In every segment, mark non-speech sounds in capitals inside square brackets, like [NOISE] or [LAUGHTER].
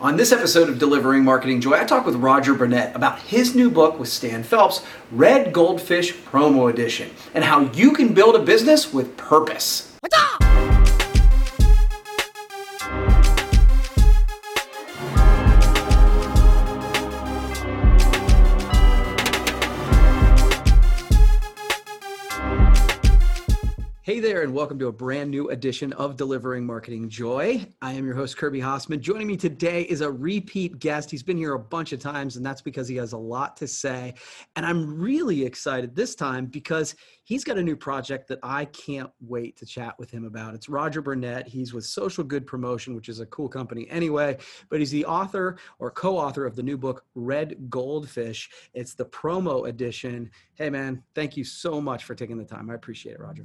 On this episode of Delivering Marketing Joy, I talk with Roger Burnett about his new book with Stan Phelps, Red Goldfish Promo Edition, and how you can build a business with purpose. Hey there, and welcome to a brand new edition of Delivering Marketing Joy. I am your host, Kirby Hasseman. Joining me today is a repeat guest. He's been here a bunch of times, and that's because he has a lot to say. And I'm really excited this time because he's got a new project that I can't wait to chat with him about. It's Roger Burnett. He's with Social Good Promotion, which is a cool company anyway, but he's the author or co author of the new book, Red Goldfish. It's the promo edition. Hey, man, thank you so much for taking the time. I appreciate it, Roger.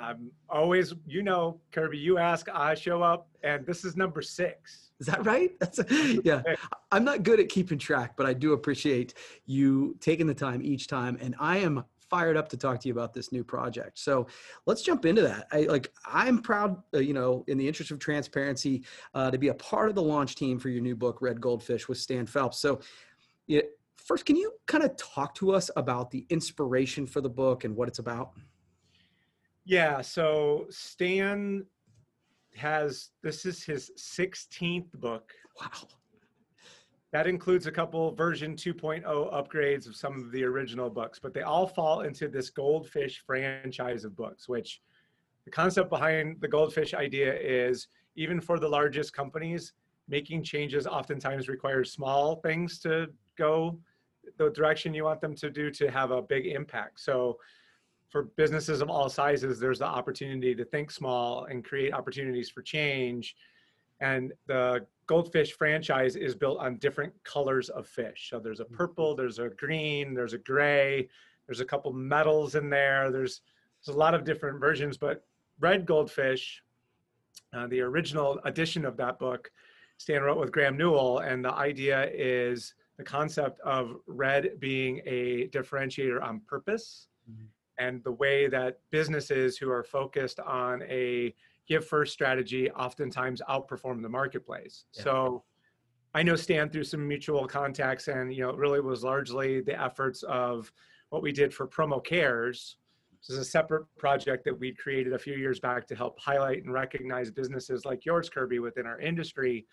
I'm always, you know, Kirby, you ask, I show up, and this is number six. Is that right? [LAUGHS] That's a, yeah. I'm not good at keeping track, but I do appreciate you taking the time each time, and I am fired up to talk to you about this new project. So let's jump into that. I like I'm proud, uh, you know, in the interest of transparency, uh, to be a part of the launch team for your new book, Red Goldfish, with Stan Phelps. So, yeah, first, can you kind of talk to us about the inspiration for the book and what it's about? Yeah, so Stan has this is his 16th book. Wow. That includes a couple version 2.0 upgrades of some of the original books, but they all fall into this Goldfish franchise of books, which the concept behind the Goldfish idea is even for the largest companies, making changes oftentimes requires small things to go the direction you want them to do to have a big impact. So for businesses of all sizes, there's the opportunity to think small and create opportunities for change. And the Goldfish franchise is built on different colors of fish. So there's a mm-hmm. purple, there's a green, there's a gray, there's a couple metals in there. There's, there's a lot of different versions, but Red Goldfish, uh, the original edition of that book, Stan wrote with Graham Newell, and the idea is the concept of red being a differentiator on purpose. Mm-hmm and the way that businesses who are focused on a give first strategy oftentimes outperform the marketplace. Yeah. So I know Stan through some mutual contacts and you know it really was largely the efforts of what we did for Promo Cares. This is a separate project that we created a few years back to help highlight and recognize businesses like yours, Kirby, within our industry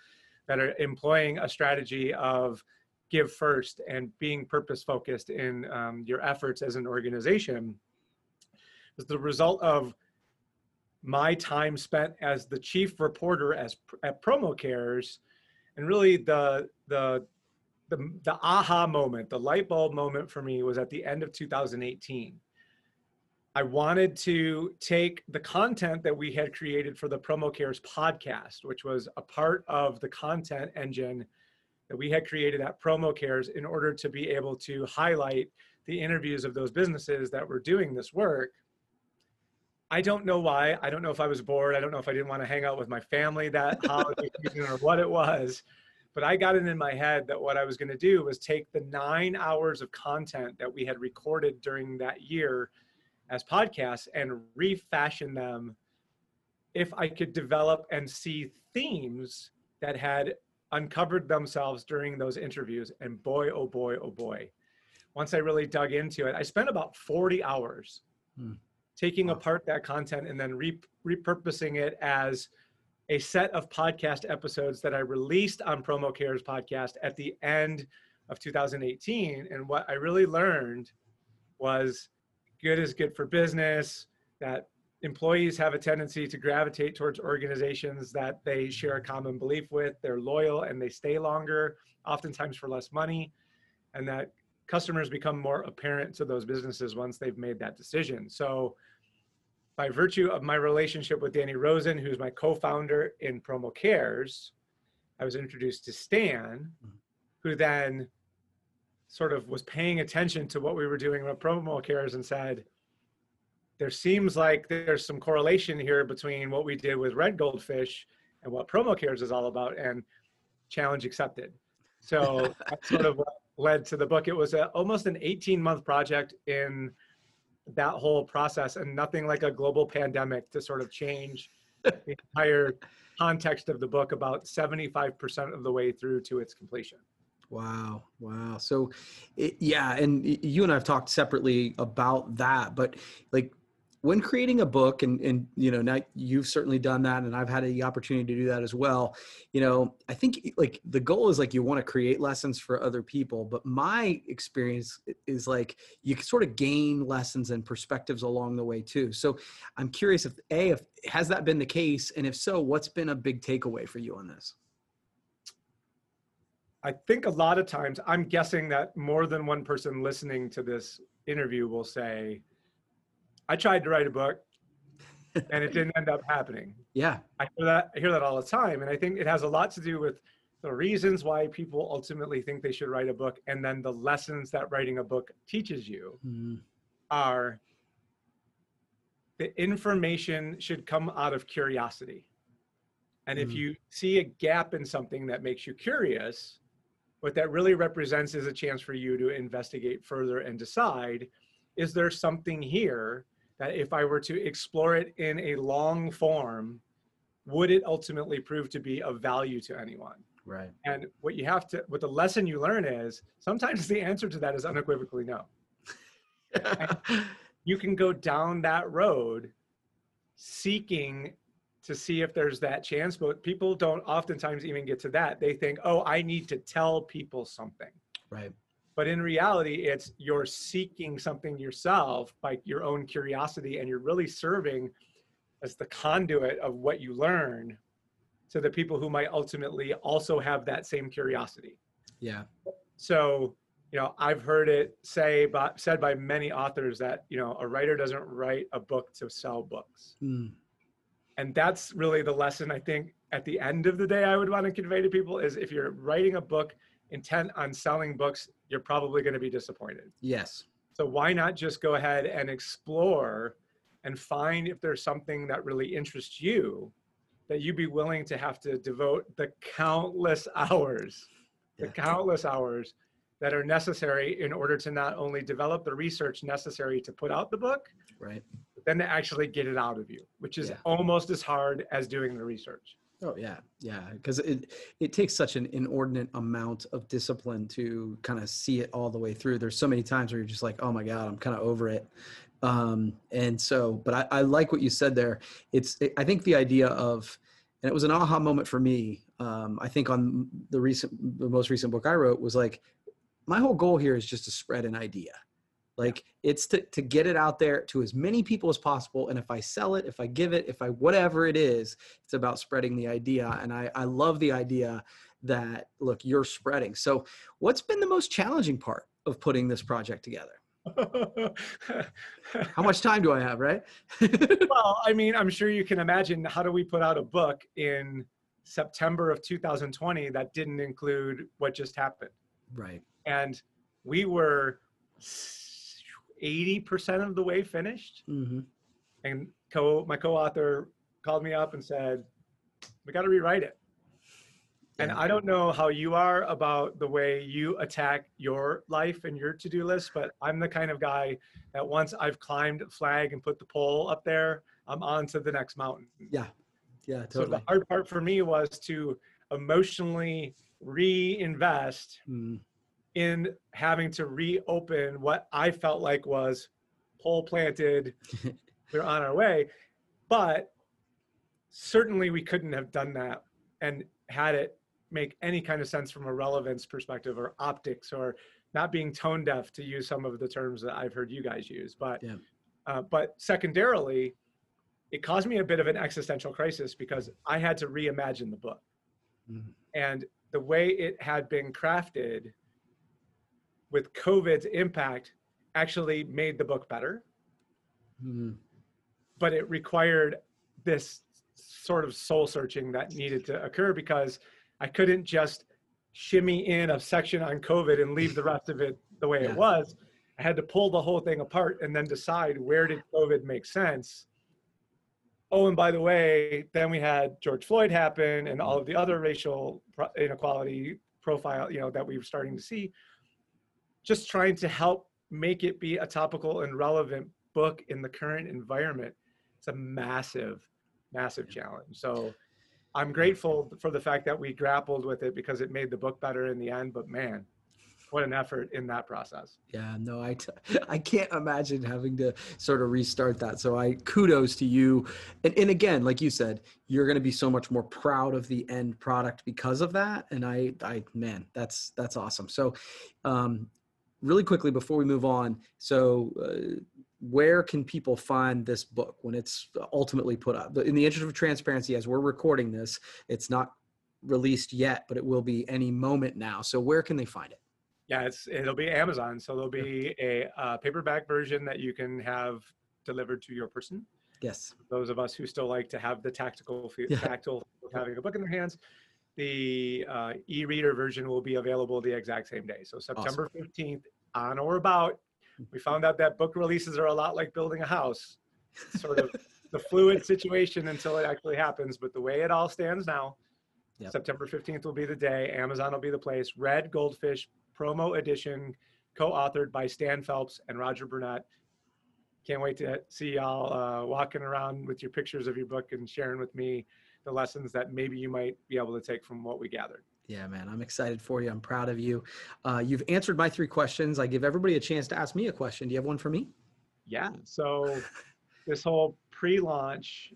that are employing a strategy of give first and being purpose focused in um, your efforts as an organization is the result of my time spent as the chief reporter as at promo cares and really the the the, the aha moment the light bulb moment for me was at the end of 2018 i wanted to take the content that we had created for the promo cares podcast which was a part of the content engine that we had created at promo cares in order to be able to highlight the interviews of those businesses that were doing this work I don't know why. I don't know if I was bored. I don't know if I didn't want to hang out with my family that [LAUGHS] holiday season or what it was. But I got it in my head that what I was going to do was take the nine hours of content that we had recorded during that year as podcasts and refashion them if I could develop and see themes that had uncovered themselves during those interviews. And boy, oh boy, oh boy. Once I really dug into it, I spent about 40 hours. Hmm taking apart that content and then re- repurposing it as a set of podcast episodes that I released on Promo Cares podcast at the end of 2018. And what I really learned was good is good for business, that employees have a tendency to gravitate towards organizations that they share a common belief with, they're loyal and they stay longer, oftentimes for less money, and that customers become more apparent to those businesses once they've made that decision. So by virtue of my relationship with Danny Rosen, who's my co-founder in Promo Cares, I was introduced to Stan, mm-hmm. who then sort of was paying attention to what we were doing with Promo Cares and said, there seems like there's some correlation here between what we did with Red Goldfish and what Promo Cares is all about, and challenge accepted. So [LAUGHS] that's sort of what led to the book. It was a, almost an 18 month project in that whole process and nothing like a global pandemic to sort of change [LAUGHS] the entire context of the book about 75% of the way through to its completion. Wow. Wow. So, it, yeah. And you and I have talked separately about that, but like when creating a book and and you know now you've certainly done that and i've had the opportunity to do that as well you know i think like the goal is like you want to create lessons for other people but my experience is like you sort of gain lessons and perspectives along the way too. So i'm curious if a if has that been the case? And if so what's been a big takeaway for you on this? I think a lot of times I'm guessing that more than one person listening to this interview will say, I tried to write a book and it didn't end up happening. [LAUGHS] Yeah. I hear that I hear that all the time. And I think it has a lot to do with the reasons why people ultimately think they should write a book and then the lessons that writing a book teaches you mm. are the information should come out of curiosity. And mm. if you see a gap in something that makes you curious, what that really represents is a chance for you to investigate further and decide is there something here that if I were to explore it in a long form, would it ultimately prove to be of value to anyone? Right. And what you have to, what the lesson you learn is sometimes the answer to that is unequivocally no. [LAUGHS] you can go down that road seeking to see if there's that chance, but people don't oftentimes even get to that. They think, oh, I need to tell people something. Right. But in reality, it's you're seeking something yourself by your own curiosity, and you're really serving as the conduit of what you learn to the people who might ultimately also have that same curiosity. Yeah. So, you know, I've heard it say by, said by many authors that, you know, a writer doesn't write a book to sell books. Mm. And that's really the lesson I think at the end of the day I would want to convey to people is if you're writing a book intent on selling books, you're probably going to be disappointed. Yes. So why not just go ahead and explore and find if there's something that really interests you that you'd be willing to have to devote the countless hours, yeah. the countless hours that are necessary in order to not only develop the research necessary to put out the book, right, but then to actually get it out of you, which is yeah. almost as hard as doing the research. Oh yeah, yeah, because it it takes such an inordinate amount of discipline to kind of see it all the way through. There's so many times where you're just like, oh my god, I'm kind of over it. Um, and so, but I, I like what you said there. It's it, I think the idea of, and it was an aha moment for me. Um, I think on the recent, the most recent book I wrote was like, my whole goal here is just to spread an idea like it's to, to get it out there to as many people as possible. And if I sell it, if I give it, if I, whatever it is, it's about spreading the idea. And I, I love the idea that, look, you're spreading. So what's been the most challenging part of putting this project together? [LAUGHS] how much time do I have, right? [LAUGHS] well, I mean, I'm sure you can imagine how do we put out a book in September of 2020 that didn't include what just happened. Right. And we were 80% of the way finished. Mm-hmm. And co my co-author called me up and said, we got to rewrite it. And I don't know how you are about the way you attack your life and your to-do list, but I'm the kind of guy that once I've climbed flag and put the pole up there, I'm on to the next mountain. Yeah. Yeah, totally. So the hard part for me was to emotionally reinvest mm in having to reopen what I felt like was pole planted. [LAUGHS] we're on our way, but certainly we couldn't have done that and had it make any kind of sense from a relevance perspective or optics or not being tone deaf to use some of the terms that I've heard you guys use. But yeah. uh, but secondarily, it caused me a bit of an existential crisis because I had to reimagine the book, mm-hmm. and the way it had been crafted with COVID's impact actually made the book better. Mm-hmm. But it required this sort of soul searching that needed to occur because I couldn't just shimmy in a section on COVID and leave the [LAUGHS] rest of it the way yeah. it was. I had to pull the whole thing apart and then decide where did COVID make sense. Oh, and by the way, then we had George Floyd happen and all of the other racial inequality profile, you know, that we were starting to see just trying to help make it be a topical and relevant book in the current environment. It's a massive, massive challenge. So I'm grateful for the fact that we grappled with it because it made the book better in the end. But man, what an effort in that process. Yeah, no, I, t- [LAUGHS] I can't imagine having to sort of restart that. So I kudos to you. And, and again, like you said, you're going to be so much more proud of the end product because of that. And I, I, man, that's, that's awesome. So, um, really quickly before we move on. So, uh, where can people find this book when it's ultimately put up? In the interest of transparency, as we're recording this, it's not released yet, but it will be any moment now. So where can they find it? Yeah, it's it'll be Amazon. So there'll be a uh, paperback version that you can have delivered to your person. Yes. Those of us who still like to have the tactical, yeah. tactile having a book in their hands. The uh, e-reader version will be available the exact same day. So September awesome. 15th on or about we found out that book releases are a lot like building a house. Sort of [LAUGHS] the fluid situation until it actually happens but the way it all stands now yep. september 15th will be the day amazon will be the place red goldfish promo edition co-authored by stan phelps and roger burnett. Can't wait to see y'all uh, walking around with your pictures of your book and sharing with me the lessons that maybe you might be able to take from what we gathered yeah, man, I'm excited for you. I'm proud of you. Uh, you've answered my three questions. I give everybody a chance to ask me a question. Do you have one for me? Yeah. So, this whole pre launch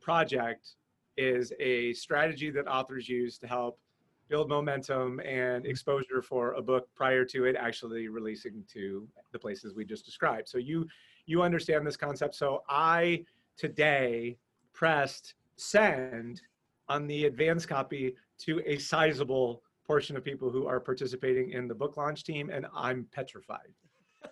project is a strategy that authors use to help build momentum and mm-hmm. exposure for a book prior to it actually releasing to the places we just described. So, you you understand this concept. So, I today pressed send on the advance copy to a sizable portion of people who are participating in the book launch team, and I'm petrified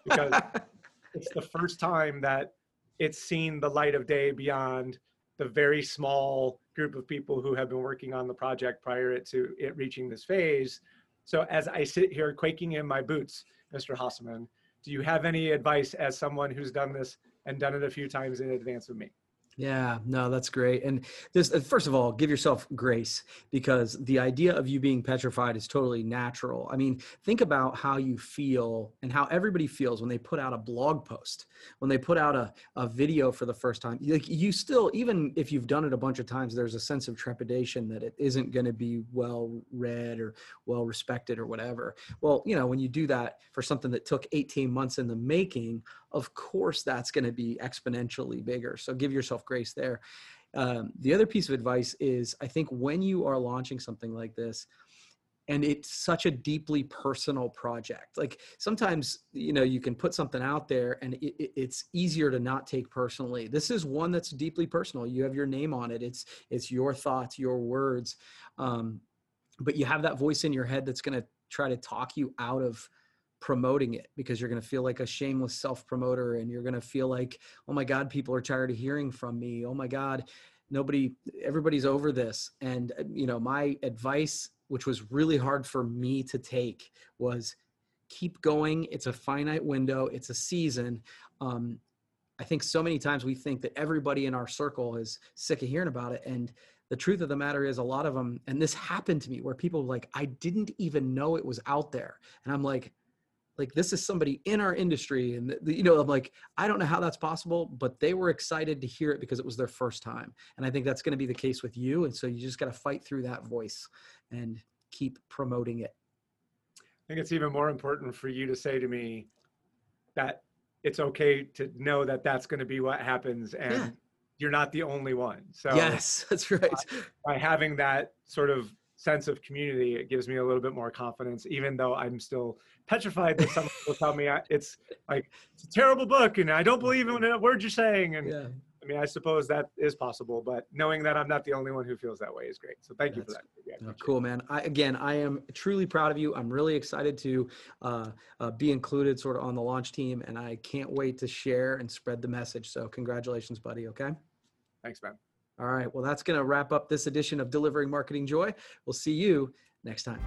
because [LAUGHS] it's the first time that it's seen the light of day beyond the very small group of people who have been working on the project prior to it reaching this phase. So as I sit here quaking in my boots, Mr. Hasseman, do you have any advice as someone who's done this and done it a few times in advance of me? Yeah, no, that's great. And this, uh, first of all, give yourself grace because the idea of you being petrified is totally natural. I mean, think about how you feel and how everybody feels when they put out a blog post, when they put out a, a video for the first time. Like you still, even if you've done it a bunch of times, there's a sense of trepidation that it isn't going to be well read or well respected or whatever. Well, you know, when you do that for something that took 18 months in the making, of course that's going to be exponentially bigger. So give yourself grace there. Um, the other piece of advice is I think when you are launching something like this, and it's such a deeply personal project like sometimes you know you can put something out there and it, it, it's easier to not take personally this is one that's deeply personal you have your name on it it's it's your thoughts your words um, but you have that voice in your head that's going to try to talk you out of promoting it because you're going to feel like a shameless self promoter and you're going to feel like oh my god people are tired of hearing from me. Oh my god nobody everybody's over this. And uh, you know my advice which was really hard for me to take was keep going. It's a finite window. It's a season. Um, i think so many times we think that everybody in our circle is sick of hearing about it. And the truth of the matter is a lot of them and this happened to me where people like i didn't even know it was out there. And i'm like like this is somebody in our industry and you know i'm like i don't know how that's possible but they were excited to hear it because it was their first time. And i think that's going to be the case with you and so you just got to fight through that voice and keep promoting it. I think it's even more important for you to say to me that it's okay to know that that's going to be what happens and yeah. you're not the only one. So yes [LAUGHS] that's right. by, by having that sort of sense of community, it gives me a little bit more confidence, even though I'm still petrified that someone will tell me it's like it's a terrible book and I don't believe in a word you're saying. And yeah. I mean, I suppose that is possible, but knowing that I'm not the only one who feels that way is great. So thank That's, you for that. Yeah, cool, man. I, again, I am truly proud of you. I'm really excited to uh, uh, be included sort of on the launch team, and I can't wait to share and spread the message. So congratulations, buddy. Okay. Thanks, man. All right. Well, that's going to wrap up this edition of Delivering Marketing Joy. We'll see you next time.